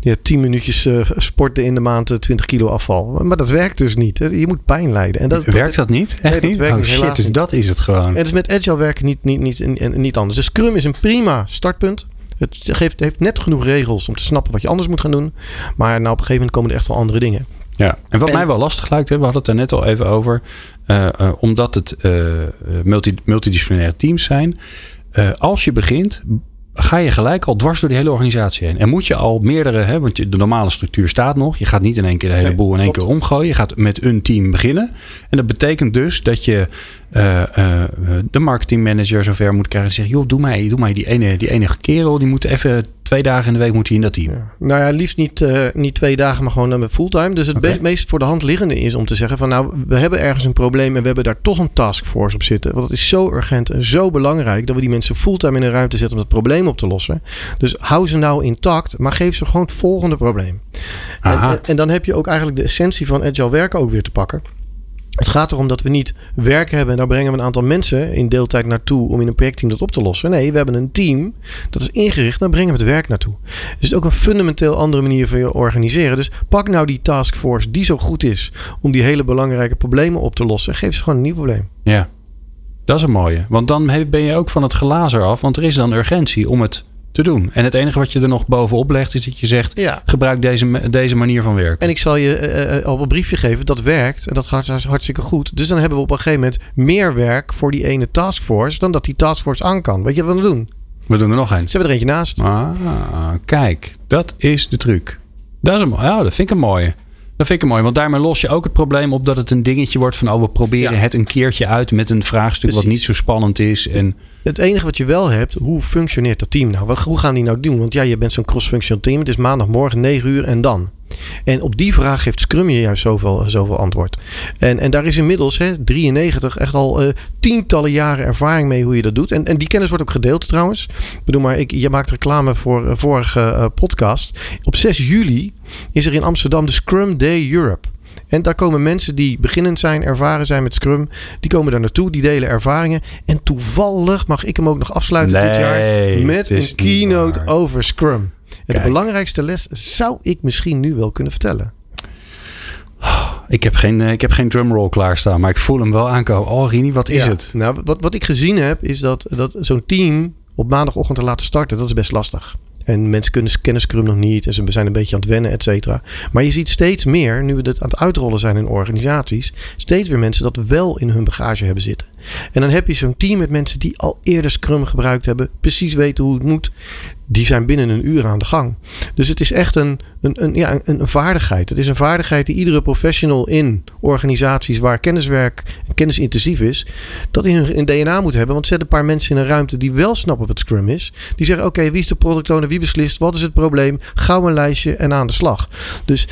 ja, 10 minuutjes uh, sporten in de maand 20 eh, kilo afval. Maar dat werkt dus niet. Je moet pijn lijden. En dat, werkt dat niet? Echt nee, niet? oh shit, dus dat is het gewoon. En dus met agile werken niet, niet, niet, niet anders. Dus Scrum is een prima startpunt. Het geeft, heeft net genoeg regels om te snappen wat je anders moet gaan doen. Maar nou, op een gegeven moment komen er echt wel andere dingen. Ja, en wat mij wel lastig lijkt, we hadden het er net al even over. Uh, uh, omdat het uh, multi, multidisciplinaire teams zijn. als je begint, ga je gelijk al dwars door die hele organisatie heen. En moet je al meerdere, hè, want de normale structuur staat nog. Je gaat niet in één keer de hele boel in één keer omgooien. Je gaat met een team beginnen. En dat betekent dus dat je uh, uh, de marketingmanager zover moet krijgen. En zeggen, joh, doe mij, doe mij die, ene, die enige kerel. Die moet even twee dagen in de week moet hij in dat team. Ja. Nou ja, liefst niet, uh, niet twee dagen, maar gewoon met fulltime. Dus het okay. meest voor de hand liggende is om te zeggen van nou, we hebben ergens een probleem en we hebben daar toch een taskforce op zitten. Want het is zo urgent en zo belangrijk dat we die mensen fulltime in een ruimte zetten om dat probleem op te lossen. Dus hou ze nou intact, maar geef ze gewoon het volgende probleem. En, en, en dan heb je ook eigenlijk de essentie van agile werken ook weer te pakken. Het gaat erom dat we niet werk hebben en daar brengen we een aantal mensen in deeltijd naartoe om in een projectteam dat op te lossen. Nee, we hebben een team dat is ingericht, daar brengen we het werk naartoe. Dus het is ook een fundamenteel andere manier van je organiseren. Dus pak nou die taskforce die zo goed is om die hele belangrijke problemen op te lossen. Geef ze gewoon een nieuw probleem. Ja, dat is een mooie. Want dan ben je ook van het glazer af, want er is dan urgentie om het te doen. En het enige wat je er nog bovenop legt is dat je zegt: ja. gebruik deze, deze manier van werken. En ik zal je uh, al een briefje geven dat werkt en dat gaat hartstikke goed. Dus dan hebben we op een gegeven moment meer werk voor die ene taskforce dan dat die taskforce aan kan. Weet je wat we doen? We doen er nog een. Zet er eentje naast. Ah, kijk, dat is de truc. Dat is een, ja, dat vind ik een mooie. Dat vind ik mooi, want daarmee los je ook het probleem op dat het een dingetje wordt van oh, we proberen het een keertje uit met een vraagstuk wat niet zo spannend is. En... Het enige wat je wel hebt, hoe functioneert dat team nou? Hoe gaan die nou doen? Want ja, je bent zo'n cross-functional team. Het is maandagmorgen 9 uur en dan. En op die vraag geeft Scrum je juist zoveel, zoveel antwoord. En, en daar is inmiddels, hè, 93, echt al uh, tientallen jaren ervaring mee hoe je dat doet. En, en die kennis wordt ook gedeeld trouwens. Ik bedoel maar, ik, je maakt reclame voor uh, vorige uh, podcast. Op 6 juli is er in Amsterdam de Scrum Day Europe. En daar komen mensen die beginnend zijn, ervaren zijn met Scrum. Die komen daar naartoe, die delen ervaringen. En toevallig mag ik hem ook nog afsluiten nee, dit jaar met een keynote over Scrum. En de belangrijkste les zou ik misschien nu wel kunnen vertellen. Ik heb geen, ik heb geen drumroll klaarstaan, maar ik voel hem wel aankomen. Oh, Rini, wat is het? Nou, wat, wat ik gezien heb, is dat, dat zo'n team op maandagochtend te laten starten, dat is best lastig. En mensen kunnen, kennen Scrum nog niet. En ze zijn een beetje aan het wennen, et cetera. Maar je ziet steeds meer, nu we dit aan het uitrollen zijn in organisaties, steeds weer mensen dat wel in hun bagage hebben zitten. En dan heb je zo'n team met mensen die al eerder Scrum gebruikt hebben, precies weten hoe het moet die zijn binnen een uur aan de gang. Dus het is echt een, een, een, ja, een, een vaardigheid. Het is een vaardigheid die iedere professional in organisaties waar kenniswerk en kennis intensief is, dat in hun DNA moet hebben. Want zet een paar mensen in een ruimte die wel snappen wat Scrum is. Die zeggen: Oké, wie is de product owner? Wie beslist? Wat is het probleem? Gauw een lijstje en aan de slag. Dus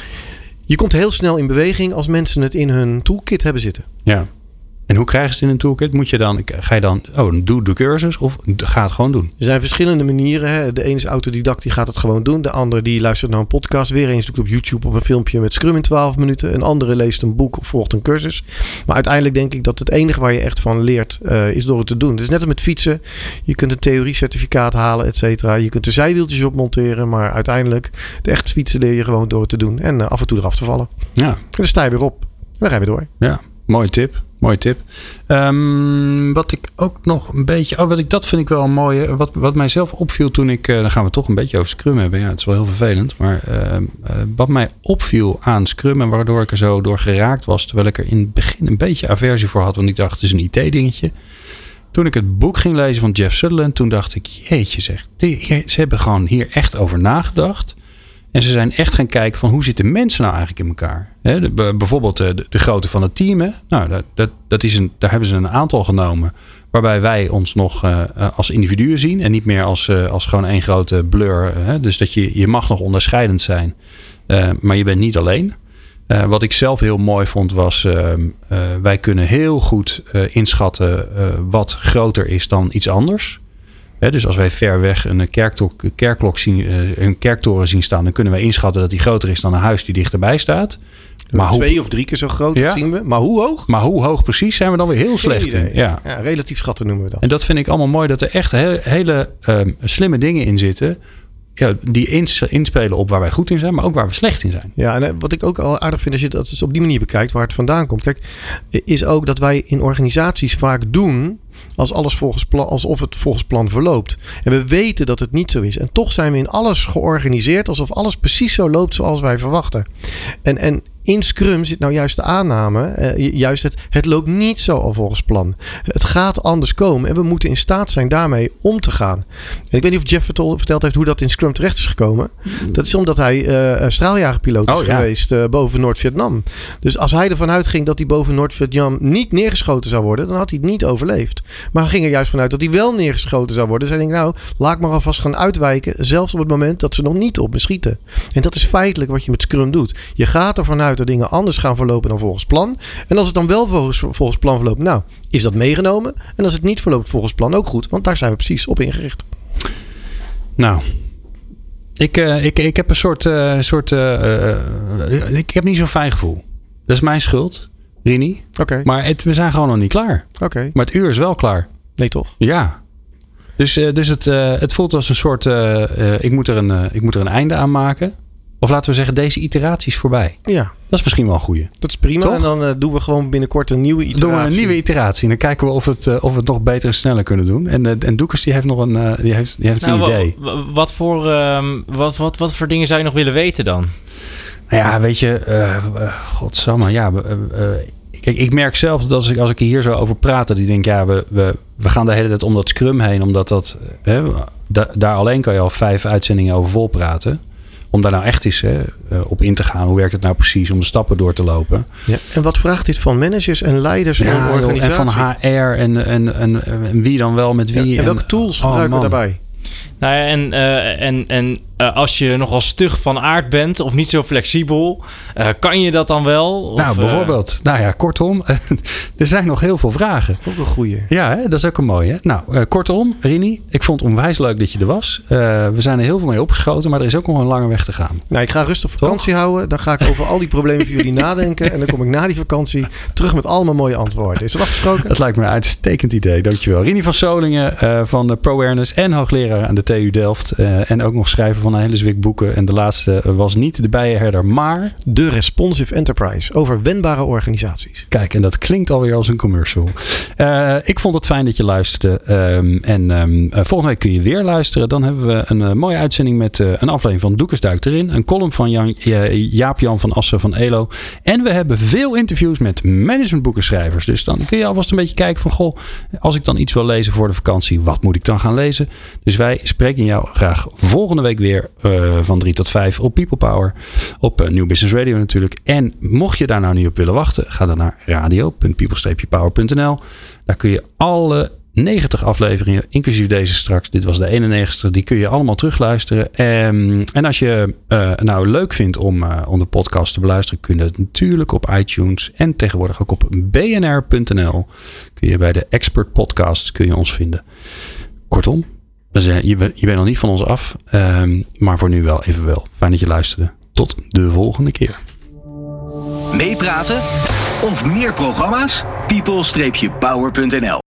je komt heel snel in beweging als mensen het in hun toolkit hebben zitten. Ja. En hoe krijg je het in een toolkit? Moet je dan, ga je dan, oh, doe de cursus of ga het gewoon doen? Er zijn verschillende manieren. Hè. De ene is autodidact, die gaat het gewoon doen. De andere die luistert naar een podcast. Weer eens doet op YouTube op een filmpje met Scrum in 12 minuten. Een andere leest een boek of volgt een cursus. Maar uiteindelijk denk ik dat het enige waar je echt van leert, uh, is door het te doen. Het is net als met fietsen. Je kunt een theorie-certificaat halen, et cetera. Je kunt de zijwieltjes op monteren. Maar uiteindelijk, de echte fietsen leer je gewoon door het te doen. En uh, af en toe eraf te vallen. Ja. En dan sta je weer op. En dan ga je weer door. Ja, mooie tip. Mooie tip. Um, wat ik ook nog een beetje. Oh, wat ik, dat vind ik wel een mooie. Wat, wat mijzelf opviel toen ik. Uh, dan gaan we toch een beetje over Scrum hebben. Ja, het is wel heel vervelend. Maar uh, uh, wat mij opviel aan Scrum. En waardoor ik er zo door geraakt was. Terwijl ik er in het begin een beetje aversie voor had. Want ik dacht, het is een IT-dingetje. Toen ik het boek ging lezen van Jeff Sutherland. Toen dacht ik, jeetje zeg. Die, ze hebben gewoon hier echt over nagedacht. En ze zijn echt gaan kijken van hoe zitten mensen nou eigenlijk in elkaar. Bijvoorbeeld eh, de, de grootte van het team. Nou, dat, dat, is een, daar hebben ze een aantal genomen. Waarbij wij ons nog eh, eh, als individuen zien. En niet meer als, als gewoon één grote blur. Hè? Dus dat je, je mag nog onderscheidend zijn. maar je bent niet alleen. Wat ik zelf heel mooi vond was, ehm, eh, wij kunnen heel goed inschatten wat groter is dan iets anders. Dus als wij ver weg een kerktok, kerkklok een kerktoren zien staan, dan kunnen wij inschatten dat die groter is dan een huis die dichterbij staat. Maar hoe, Twee of drie keer zo groot Ja. zien we. Maar hoe hoog? maar hoe hoog precies zijn we dan weer heel slecht in. Ja. Ja, relatief schatten noemen we dat. En dat vind ik allemaal mooi, dat er echt he- hele ehm, slimme dingen in zitten. Ja, die ins- inspelen op waar wij goed in zijn, maar ook waar we slecht in zijn. Ja, en eh, wat ik ook al aardig vind als je dat dus op die manier bekijkt, waar het vandaan komt. Kijk, is ook dat wij in organisaties vaak doen als alles volgens plan, alsof het volgens plan verloopt. En we weten dat het niet zo is. En toch zijn we in alles georganiseerd alsof alles precies zo loopt zoals wij verwachten. En, en in Scrum zit nou juist de aanname, eh, ju- juist het, het loopt niet zo al volgens plan. Het gaat anders komen en we moeten in staat zijn daarmee om te gaan. En ik weet niet of Jeff vertel- verteld heeft hoe dat in Scrum terecht is gekomen. Dat is omdat hij eh straaljagerpiloot is Oh, ja. geweest eh, boven Noord-Vietnam. Dus als hij ervan uitging dat hij boven Noord-Vietnam niet neergeschoten zou worden, dan had hij het niet overleefd. Maar hij ging er juist vanuit dat hij wel neergeschoten zou worden. Dus hij denkt, nou, laat ik maar alvast gaan uitwijken, zelfs op het moment dat ze nog niet op me schieten. En dat is feitelijk wat je met Scrum doet. Je gaat ervan uit dat dingen anders gaan verlopen dan volgens plan. En als het dan wel volgens, volgens plan verloopt, nou, is dat meegenomen. En als het niet verloopt volgens plan, ook goed, want daar zijn we precies op ingericht. Nou, ik, eh, ik, ik heb een soort. eh, soort eh, ik heb niet zo'n fijn gevoel. Dat is mijn schuld, Rini. Oké, Maar het, we zijn gewoon nog niet klaar. oké. Maar het uur is wel klaar. Nee, toch? Ja. Dus, dus het, het voelt als een soort. ik, moet er een, ik moet er een einde aan maken. Of laten we zeggen, deze iteratie is voorbij. Ja, Dat is misschien wel een goeie. dat is prima. Toch? En dan eh, doen we gewoon binnenkort een nieuwe Dan iteratie. doen we een nieuwe iteratie. En dan kijken we of, het, eh, of we het nog beter en sneller kunnen doen. En, eh, en Doekers die heeft nog een, die heeft, die heeft een Nou, wa- idee. wa- wat, voor, ehm, wat, wat, wat voor dingen zou je nog willen weten dan? Nou ja, weet je, godsamme, ja. kijk, ik merk zelf dat als ik, als ik hier zo over praat, dat ik denk, ja, we, we, we gaan de hele tijd om dat scrum heen, omdat dat, hè, da- daar alleen kan je al vijf uitzendingen over vol praten. Om daar nou echt eens hè, eh, op in te gaan. Hoe werkt het nou precies om de stappen door te lopen? Ja. En wat vraagt dit van managers en leiders van een joh, en organisatie? van HR en, en, en, en wie dan wel met Ja, wie. en welke tools oh, gebruiken we daarbij? Nou ja, en, eh, en, en eh, als je nogal stug van aard bent of niet zo flexibel, eh, kan je dat dan wel? Of, Nou, eh, bijvoorbeeld. Nou ja, kortom. er zijn nog heel veel vragen. Ook een goeie. Ja, hè? dat is ook een mooie. Nou, eh, kortom, Rini, ik vond het onwijs leuk dat je er was. Eh, we zijn er heel veel mee opgeschoten, maar er is ook nog een lange weg te gaan. Nou, ik ga rustig vakantie houden. Dan ga ik over al die problemen voor jullie nadenken. En dan kom ik na die vakantie terug met allemaal mooie antwoorden. Is dat afgesproken? Dat lijkt me een uitstekend idee. Dankjewel. Rini van Solingen eh, van de ProAwareness en hoogleraar aan de TU Delft. Eh, en ook nog schrijver van een hele zwik boeken. En de laatste eh, was niet de bijenherder, maar... De Responsive Enterprise. Over wendbare organisaties. Kijk, en dat klinkt alweer als een commercial. Eh, ik vond het fijn dat je luisterde. Ehm, en ehm, eh, volgende week kun je weer luisteren. Dan hebben we een mooie uitzending met een aflevering van Doekers Duikt erin. Een column van Jan, Jaap-Jan van Assen van ELO. En we hebben veel interviews met managementboekenschrijvers. Dus dan kun je alvast een beetje kijken van... Goh, als ik dan iets wil lezen voor de vakantie, wat moet ik dan gaan lezen? Dus wij spreken jou graag volgende week weer eh, van 3 tot 5 op People Power. Op eh, New Business Radio natuurlijk. En mocht je daar nou niet op willen wachten, ga dan naar radio.people-power.nl. Daar kun je alle 90 afleveringen, inclusief deze straks. Dit was de 91ste. Die kun je allemaal terugluisteren. En, en als je eh, nou leuk vindt om, om de podcast te beluisteren, kun je het natuurlijk op iTunes en tegenwoordig ook op bnr.nl. Kun je bij de Expert Podcasts kun je ons vinden. Kortom, je, bent- je bent nog niet van ons af, ehm, maar voor nu wel even wel. Fijn dat je luisterde. Tot de volgende keer. Meepraten of meer programma's? people-power.nl